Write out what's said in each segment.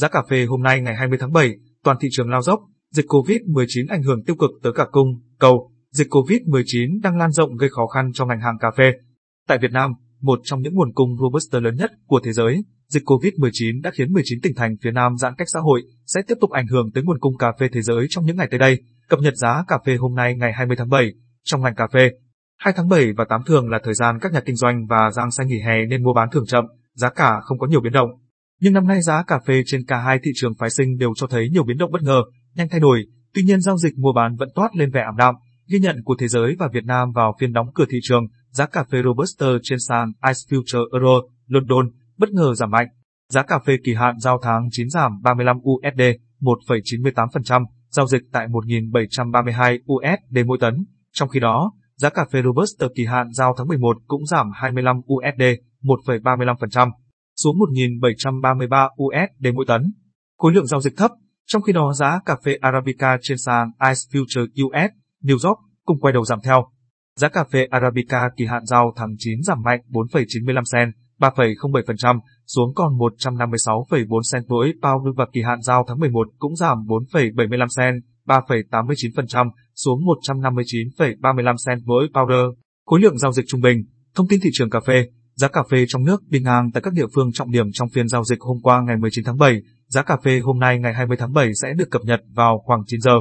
Giá cà phê hôm nay ngày 20 tháng 7, toàn thị trường lao dốc, dịch Covid-19 ảnh hưởng tiêu cực tới cả cung, cầu. Dịch Covid-19 đang lan rộng gây khó khăn cho ngành hàng cà phê. Tại Việt Nam, một trong những nguồn cung Robusta lớn nhất của thế giới, dịch Covid-19 đã khiến 19 tỉnh thành phía Nam giãn cách xã hội, sẽ tiếp tục ảnh hưởng tới nguồn cung cà phê thế giới trong những ngày tới đây. Cập nhật giá cà phê hôm nay ngày 20 tháng 7, trong ngành cà phê. 2 tháng 7 và 8 thường là thời gian các nhà kinh doanh và giang xanh nghỉ hè nên mua bán thường chậm, giá cả không có nhiều biến động. Nhưng năm nay giá cà phê trên cả hai thị trường phái sinh đều cho thấy nhiều biến động bất ngờ, nhanh thay đổi, tuy nhiên giao dịch mua bán vẫn toát lên vẻ ảm đạm. Ghi nhận của thế giới và Việt Nam vào phiên đóng cửa thị trường, giá cà phê Robusta trên sàn Ice Future Euro, London, bất ngờ giảm mạnh. Giá cà phê kỳ hạn giao tháng 9 giảm 35 USD, 1,98%, giao dịch tại 1.732 USD mỗi tấn. Trong khi đó, giá cà phê Robusta kỳ hạn giao tháng 11 cũng giảm 25 USD, 1,35%, xuống 1.733 USD mỗi tấn. Khối lượng giao dịch thấp, trong khi đó giá cà phê Arabica trên sàn Ice Future US, New York cũng quay đầu giảm theo. Giá cà phê Arabica kỳ hạn giao tháng 9 giảm mạnh 4,95 cent, 3,07% xuống còn 156,4 cent mỗi pound và kỳ hạn giao tháng 11 cũng giảm 4,75 cent, 3,89% xuống 159,35 cent mỗi pound. Khối lượng giao dịch trung bình, thông tin thị trường cà phê, giá cà phê trong nước đi ngang tại các địa phương trọng điểm trong phiên giao dịch hôm qua ngày 19 tháng 7, giá cà phê hôm nay ngày 20 tháng 7 sẽ được cập nhật vào khoảng 9 giờ.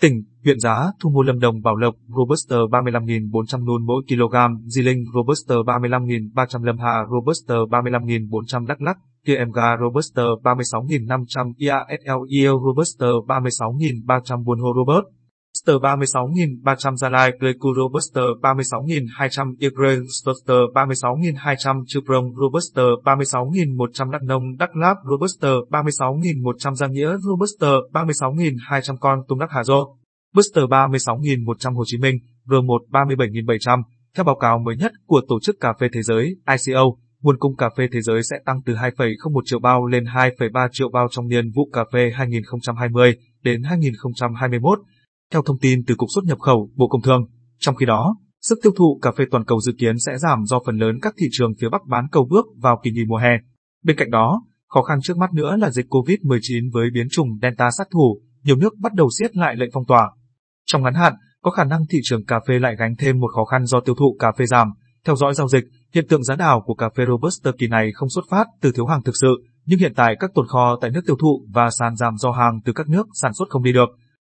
Tỉnh, huyện giá, thu mua Lâm Đồng Bảo Lộc, Robusta 35.400 nôn mỗi kg, Di Linh, Robusta 35.300 Lâm Hà, Robusta 35.400 Đắk Lắc, KMG Robusta 36.500 IASL EO Robusta 36.300 Buôn Hồ Robert. Buster 36.300 Gia Lai Pleiku Robusta 36.200 Ygrel Stoster 36.200 Chuprong Robuster 36.100 Đắk Nông Đắk Lắk Robuster 36.100 Gia Nghĩa Robuster 36.200 Con Tum Đắk Hà Dô Buster 36.100 Hồ Chí Minh R1 37.700 Theo báo cáo mới nhất của Tổ chức Cà phê Thế giới ICO, nguồn cung cà phê thế giới sẽ tăng từ 2,01 triệu bao lên 2,3 triệu bao trong niên vụ cà phê 2020 đến 2021 theo thông tin từ Cục xuất nhập khẩu, Bộ Công Thương. Trong khi đó, sức tiêu thụ cà phê toàn cầu dự kiến sẽ giảm do phần lớn các thị trường phía Bắc bán cầu bước vào kỳ nghỉ mùa hè. Bên cạnh đó, khó khăn trước mắt nữa là dịch COVID-19 với biến chủng Delta sát thủ, nhiều nước bắt đầu siết lại lệnh phong tỏa. Trong ngắn hạn, có khả năng thị trường cà phê lại gánh thêm một khó khăn do tiêu thụ cà phê giảm. Theo dõi giao dịch, hiện tượng giá đảo của cà phê Robusta kỳ này không xuất phát từ thiếu hàng thực sự, nhưng hiện tại các tồn kho tại nước tiêu thụ và sàn giảm do hàng từ các nước sản xuất không đi được.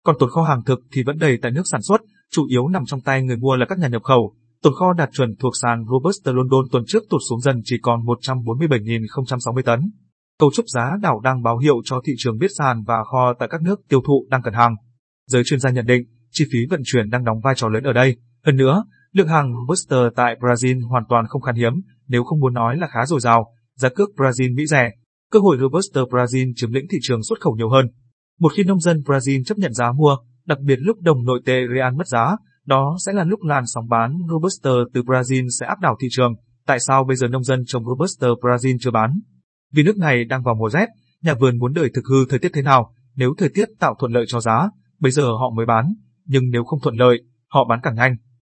Còn tồn kho hàng thực thì vẫn đầy tại nước sản xuất, chủ yếu nằm trong tay người mua là các nhà nhập khẩu. Tồn kho đạt chuẩn thuộc sàn Robusta London tuần trước tụt xuống dần chỉ còn 147.060 tấn. Cấu trúc giá đảo đang báo hiệu cho thị trường biết sàn và kho tại các nước tiêu thụ đang cần hàng. Giới chuyên gia nhận định, chi phí vận chuyển đang đóng vai trò lớn ở đây. Hơn nữa, lượng hàng Robusta tại Brazil hoàn toàn không khan hiếm, nếu không muốn nói là khá dồi dào, giá cước Brazil Mỹ rẻ. Cơ hội Robusta Brazil chiếm lĩnh thị trường xuất khẩu nhiều hơn. Một khi nông dân Brazil chấp nhận giá mua, đặc biệt lúc đồng nội tệ real mất giá, đó sẽ là lúc làn sóng bán Robusta từ Brazil sẽ áp đảo thị trường. Tại sao bây giờ nông dân trồng Robusta Brazil chưa bán? Vì nước này đang vào mùa rét, nhà vườn muốn đợi thực hư thời tiết thế nào, nếu thời tiết tạo thuận lợi cho giá, bây giờ họ mới bán, nhưng nếu không thuận lợi, họ bán càng nhanh.